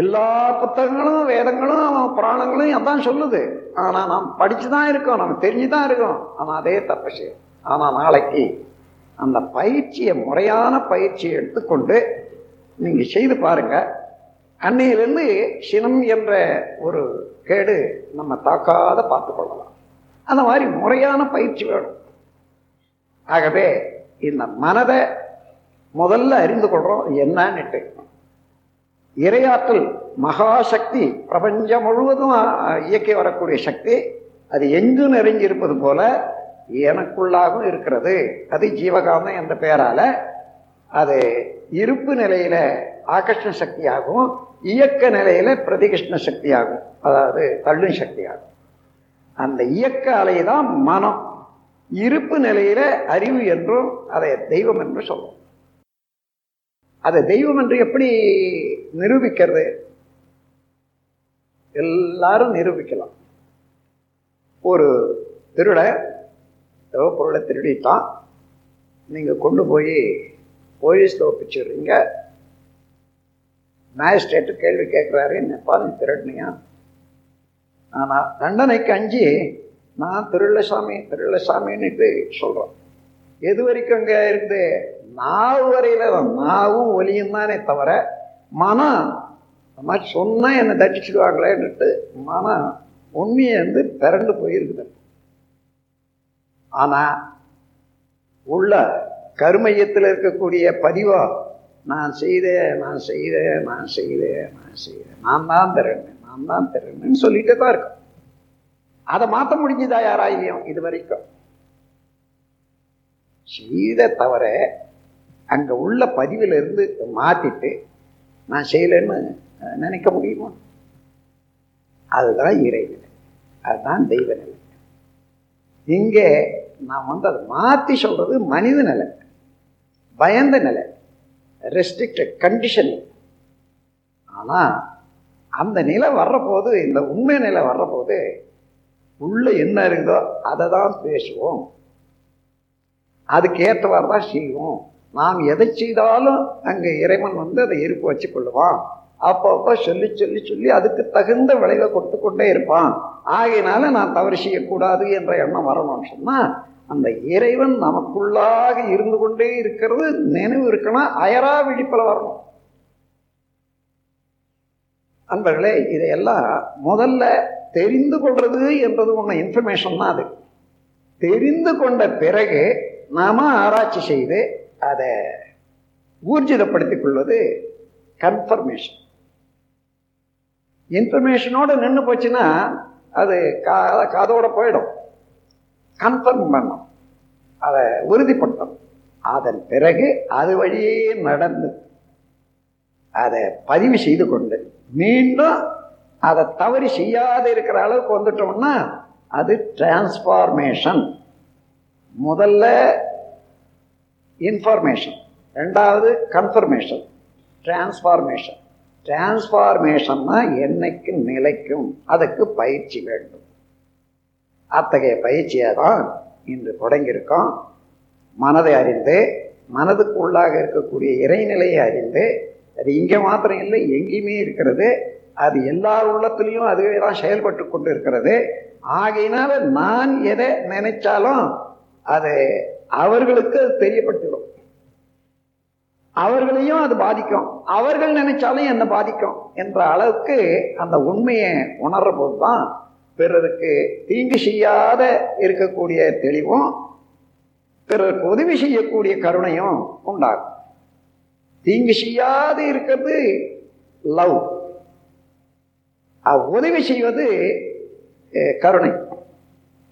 எல்லா புத்தகங்களும் வேதங்களும் புராணங்களும் அதான் சொல்லுது. ஆனா நாம் படிச்சுதான் இருக்கோம் நம்ம தெரிஞ்சுதான் இருக்கோம். ஆனா அதே தப்பு செய்யும் ஆனா நாளைக்கு அந்த பயிற்சியை முறையான பயிற்சியை எடுத்துக்கொண்டு நீங்க செய்து பாருங்க. அன்னையிலிருந்து சினம் என்ற ஒரு கேடு நம்ம தாக்காத பார்த்து கொள்ளலாம். அந்த மாதிரி முறையான பயிற்சி வேணும். ஆகவே இந்த மனதை முதல்ல அறிந்து கொள்றோம். என்னன்னுட்டு. இறையாற்றல் மகாசக்தி பிரபஞ்சம் முழுவதும் இயக்கி வரக்கூடிய சக்தி அது எங்கு நிறைஞ்சிருப்பது போல எனக்குள்ளாகவும் இருக்கிறது. அது ஜீவகாமம் என்ற பெயரால அது இருப்பு நிலையில ஆகர்ஷண சக்தியாகவும் இயக்க நிலையில பிரதிகிருஷ்ண சக்தியாகும் அதாவது தள்ளும் சக்தியாகும் அந்த இயக்க அலைதான் மனம். இருப்பு நிலையில அறிவு என்றும் அதை தெய்வம் என்று சொல்லும். அதை தெய்வம் என்று எப்படி நிரூபிக்கிறது? எல்லாரும் நிரூபிக்கலாம். ஒரு திருட ஏதோ பொருளை திருடித்தான் நீங்கள் கொண்டு போய் போலீஸில் ஒப்பிச்சிடுறீங்க. மேஜிஸ்ட்ரேட்டு கேள்வி கேட்குறாரு என்னப்பா நீ திருடனியா? ஆனால் தண்டனைக்கு அஞ்சு நான் திருள்ளசாமி திருள்ளசாமின்னுட்டு சொல்கிறேன் எது வரைக்கும் அங்கே இருக்குது நாவு வரையில் நாவும் ஒலியும் தானே தவிர மனம் அந்த மாதிரி சொன்னால் என்னை தட்டிச்சிடுவாங்களேன்னுட்டு மனம் உண்மையை வந்து பிறண்டு போயிருக்குது. ஆனால் உள்ள கருமையத்தில் இருக்கக்கூடிய பதிவா நான் செய்தேன் நான் செய்தேன் நான் செய்தேன் நான் செய்தேன். நான் தான் திறன்னு நான் தான் திறன்னு சொல்லிட்டு தான் இருக்கும். அதை மாற்ற முடிஞ்சுதா யாராலையும் இது வரைக்கும்? செய்த தவிர அங்கே உள்ள பதிவுல இருந்து மாற்றிட்டு நான் செய்யலைன்னு நினைக்க முடியுமா? அதுதான் இறைநிலை அதுதான் தெய்வ நிலை. இங்கே நான் வந்து அதை மாற்றி சொல்கிறது மனித நிலை பயந்த நிலை ரெஸ்ட்ரிக்டட் கண்டிஷன் ஆனால் அந்த நிலை வர்றபோது இந்த உண்மை நிலை வர்றபோது உள்ளே என்ன இருக்குதோ அதை தான் பேசுவோம். அதுக்கேற்றவாறு தான் செய்வோம். நாம் எதை செய்தாலும் அங்கே இறைவன் வந்து அதை இருப்பு வச்சு கொள்ளுவான் அப்பப்போ சொல்லி சொல்லி சொல்லி அதுக்கு தகுந்த விளைவை கொடுத்து கொண்டே இருப்பான். ஆகையினால நான் தவறு செய்யக்கூடாது என்ற எண்ணம் வரணும்னு சொன்னால் அந்த இறைவன் நமக்குள்ளாக இருந்து கொண்டே இருக்கிறது நினைவு இருக்கணும் அயரா விழிப்பில் வரணும். அன்பர்களே இதையெல்லாம் முதல்ல தெரிந்து கொள்றது என்றது ஒன்று இன்ஃபர்மேஷன் தான் அது. தெரிந்து கொண்ட பிறகு நாம ஆராய்ச்சி செய்து அதை ஊர்ஜிதப்படுத்திக் கொள்வது கன்ஃபர்மேஷன் இன்ஃபர்மேஷனோடு நின்று போச்சுன்னா அது கா காதோட போயிடும். கன்ஃபர்ம் பண்ணும் அதை உறுதிப்படுத்தணும். அதன் பிறகு அது வழியே நடந்து அதை பதிவு செய்து கொண்டு மீண்டும் அதை தவறி செய்யாத இருக்கிற அளவுக்கு வந்துட்டோம்னா அது டிரான்ஸ்ஃபார்மேஷன் முதல்ல இன்ஃபர்மேஷன் ரெண்டாவது கன்ஃபர்மேஷன் டிரான்ஸ்ஃபார்மேஷன் டிரான்ஸ்ஃபார்மேஷன்னா என்னைக்கு நிலைக்கும் அதுக்கு பயிற்சி வேண்டும். அத்தகைய பயிற்சியை தான் இன்று தொடங்கியிருக்கோம். மனதை அறிந்து மனதுக்குள்ளாக இருக்கக்கூடிய இறைநிலையை அறிந்து அது இங்கே மாத்திரம் இல்லை எங்கேயுமே இருக்கிறது. அது எல்லார் உள்ளத்துலேயும் அதுவே தான் செயல்பட்டு கொண்டு இருக்கிறது ஆகையினால நான் எதை நினைச்சாலும் அது அவர்களுக்கு அது தெரியப்படுத்திடும். அவர்களையும் அது பாதிக்கும். அவர்கள் நினைச்சாலும் என்ன பாதிக்கும் என்ற அளவுக்கு அந்த உண்மையை உணர்ற போது தான் பிறருக்கு தீங்கு செய்யாத இருக்கக்கூடிய தெளிவும் பிறருக்கு உதவி செய்யக்கூடிய கருணையும் உண்டாகும். தீங்கு செய்யாது இருக்கிறது லவ். உதவி செய்வது கருணை.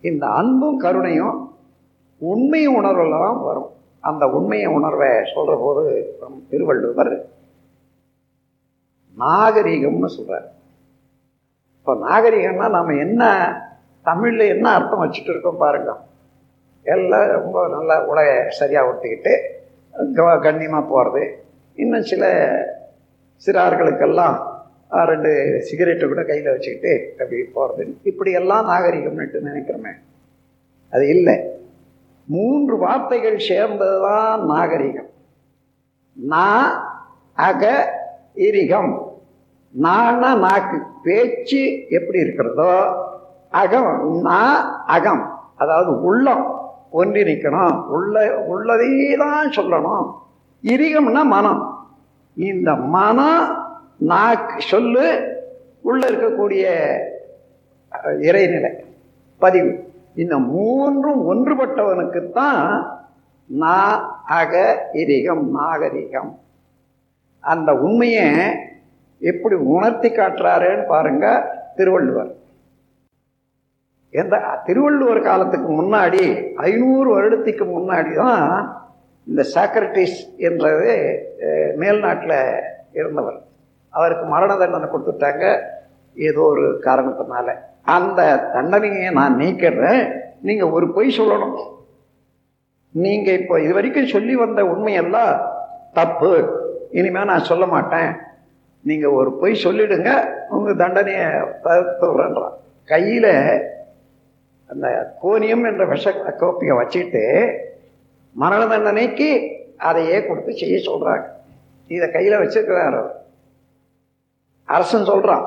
இந்த அன்பும் கருணையும் உண்மை உணர்வில் தான் வரும். அந்த உண்மையை உணர்வை சொல்கிற போது திருவள்ளுவர் நாகரீகம்னு சொல்கிறார் இப்போ நாகரீகம்னா நம்ம என்ன தமிழ்ல என்ன அர்த்தம் வச்சுட்டு இருக்கோம் பாருங்க. எல்லாம் ரொம்ப நல்லா உலக சரியாக ஒட்டிக்கிட்டு கண்ணியமாக போகிறது இன்னும் சில சிறார்களுக்கெல்லாம் ரெண்டு சிகரெட்டை கூட கையில் வச்சுக்கிட்டு அப்படி போகிறது இப்படியெல்லாம் நாகரிகம்னுட்டு நினைக்கிறோமே. அது இல்லை. மூன்று வார்த்தைகள் சேர்ந்ததுதான் நாகரிகம். நா அக இரிகம். நானா நாக்கு. பேச்சு எப்படி இருக்கிறதோ அகம் நான் அகம். அதாவது உள்ளம் ஒன்றிருக்கணும். உள்ள உள்ளதே தான் சொல்லணும். இரிகம்னா மனம். இந்த மனம் நாக்கு சொல்லு உள்ள இருக்கக்கூடிய இறைநிலை. பதிவு. இந்த மூன்றும் ஒன்றுபட்டவனுக்குத்தான் நா அக இரிகம் நாகரிகம். அந்த உண்மையை எப்படி உணர்த்தி காட்டுறாருன்னு பாருங்க திருவள்ளுவர். எந்த திருவள்ளுவர் காலத்துக்கு முன்னாடி ஐநூறு வருடத்துக்கு முன்னாடி தான் இந்த சாக்ரட்டிஸ் என்றது மேல்நாட்டில் இருந்தவர். அவருக்கு மரண தண்டனை கொடுத்துட்டாங்க ஏதோ ஒரு காரணத்தினால. அந்த தண்டனையை நான் நீக்கிறேன் நீங்கள் ஒரு பொய் சொல்லணும். நீங்கள் இப்போ இது வரைக்கும் சொல்லி வந்த உண்மையெல்லாம் தப்பு. இனிமேல் நான் சொல்ல மாட்டேன். நீங்கள் ஒரு பொய் சொல்லிடுங்க உங்கள் தண்டனையை தவிர்த்து விடுறேன்றான் அந்த கோனியம் என்ற விஷ கோப்பையை வச்சுட்டு மரண தண்டனைக்கு அதையே கொடுத்து செய்ய சொல்கிறாங்க இதை கையில் வச்சுருக்கிறார் அரசன் சொல்கிறான்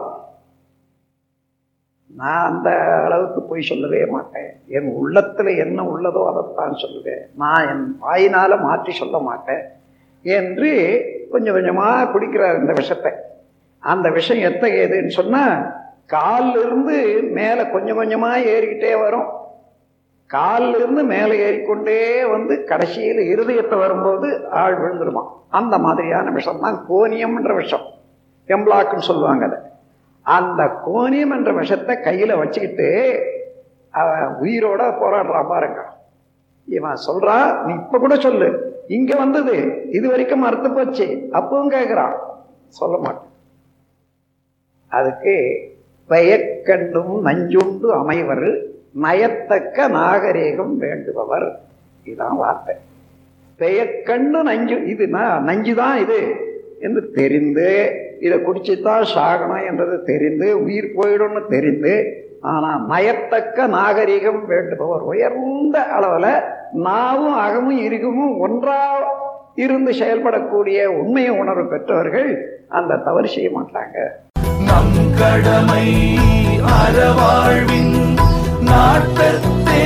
நான் அந்த அளவுக்கு போய் சொல்லவே மாட்டேன். என் உள்ளத்தில் என்ன உள்ளதோ அதைத்தான் சொல்லுவேன் நான் என் வாயினால் மாற்றி சொல்ல மாட்டேன் என்று கொஞ்சம் கொஞ்சமாக குடிக்கிறார் இந்த விஷத்தை. அந்த விஷம் எத்தகையதுன்னு சொன்னால் காலிலிருந்து மேலே கொஞ்சம் கொஞ்சமாக ஏறிக்கிட்டே வரும். காலிலிருந்து மேலே ஏறிக்கொண்டே வந்து கடைசியில் இருதயத்தை வரும்போது ஆள் விழுந்துருமா அந்த மாதிரியான விஷம் தான் கோனியம்ன்ற விஷம். எம்லாக்குன்னு சொல்லுவாங்க அதை. அந்த கோணியம் என்ற விஷத்தை கையில் வச்சுக்கிட்டு அவன் உயிரோட போராடுறான் பாருங்க. இவன் சொல்றான் நீ இப்ப கூட சொல்லு. இங்க வந்தது இது வரைக்கும் மறுத்து போச்சு. அப்பவும் கேட்கிறான் சொல்ல மாட்டேன். அதுக்கு பெயக்கண்டும் நஞ்சுண்டு அமைவர் நயத்தக்க நாகரீகம் வேண்டுபவர். இதுதான் வார்த்தை. பெயக்கண்டு நஞ்சு இது நஞ்சுதான் இது என்று தெரிந்து இதை குடிச்சுத்தான் சாகணும் என்றது தெரிந்து உயிர் போயிடும்னு தெரிந்து ஆனால் நயத்தக்க நாகரிகம் வேண்டுபவர் உயர்ந்த அளவில் நாவும் அகமும் இருக்கமும் ஒன்றாக இருந்து செயல்படக்கூடிய உண்மையை உணர்வு பெற்றவர்கள் அந்த தவறு செய்ய மாட்டாங்க. நம் கடமை அறவாழ்வின் நாட்டத்தே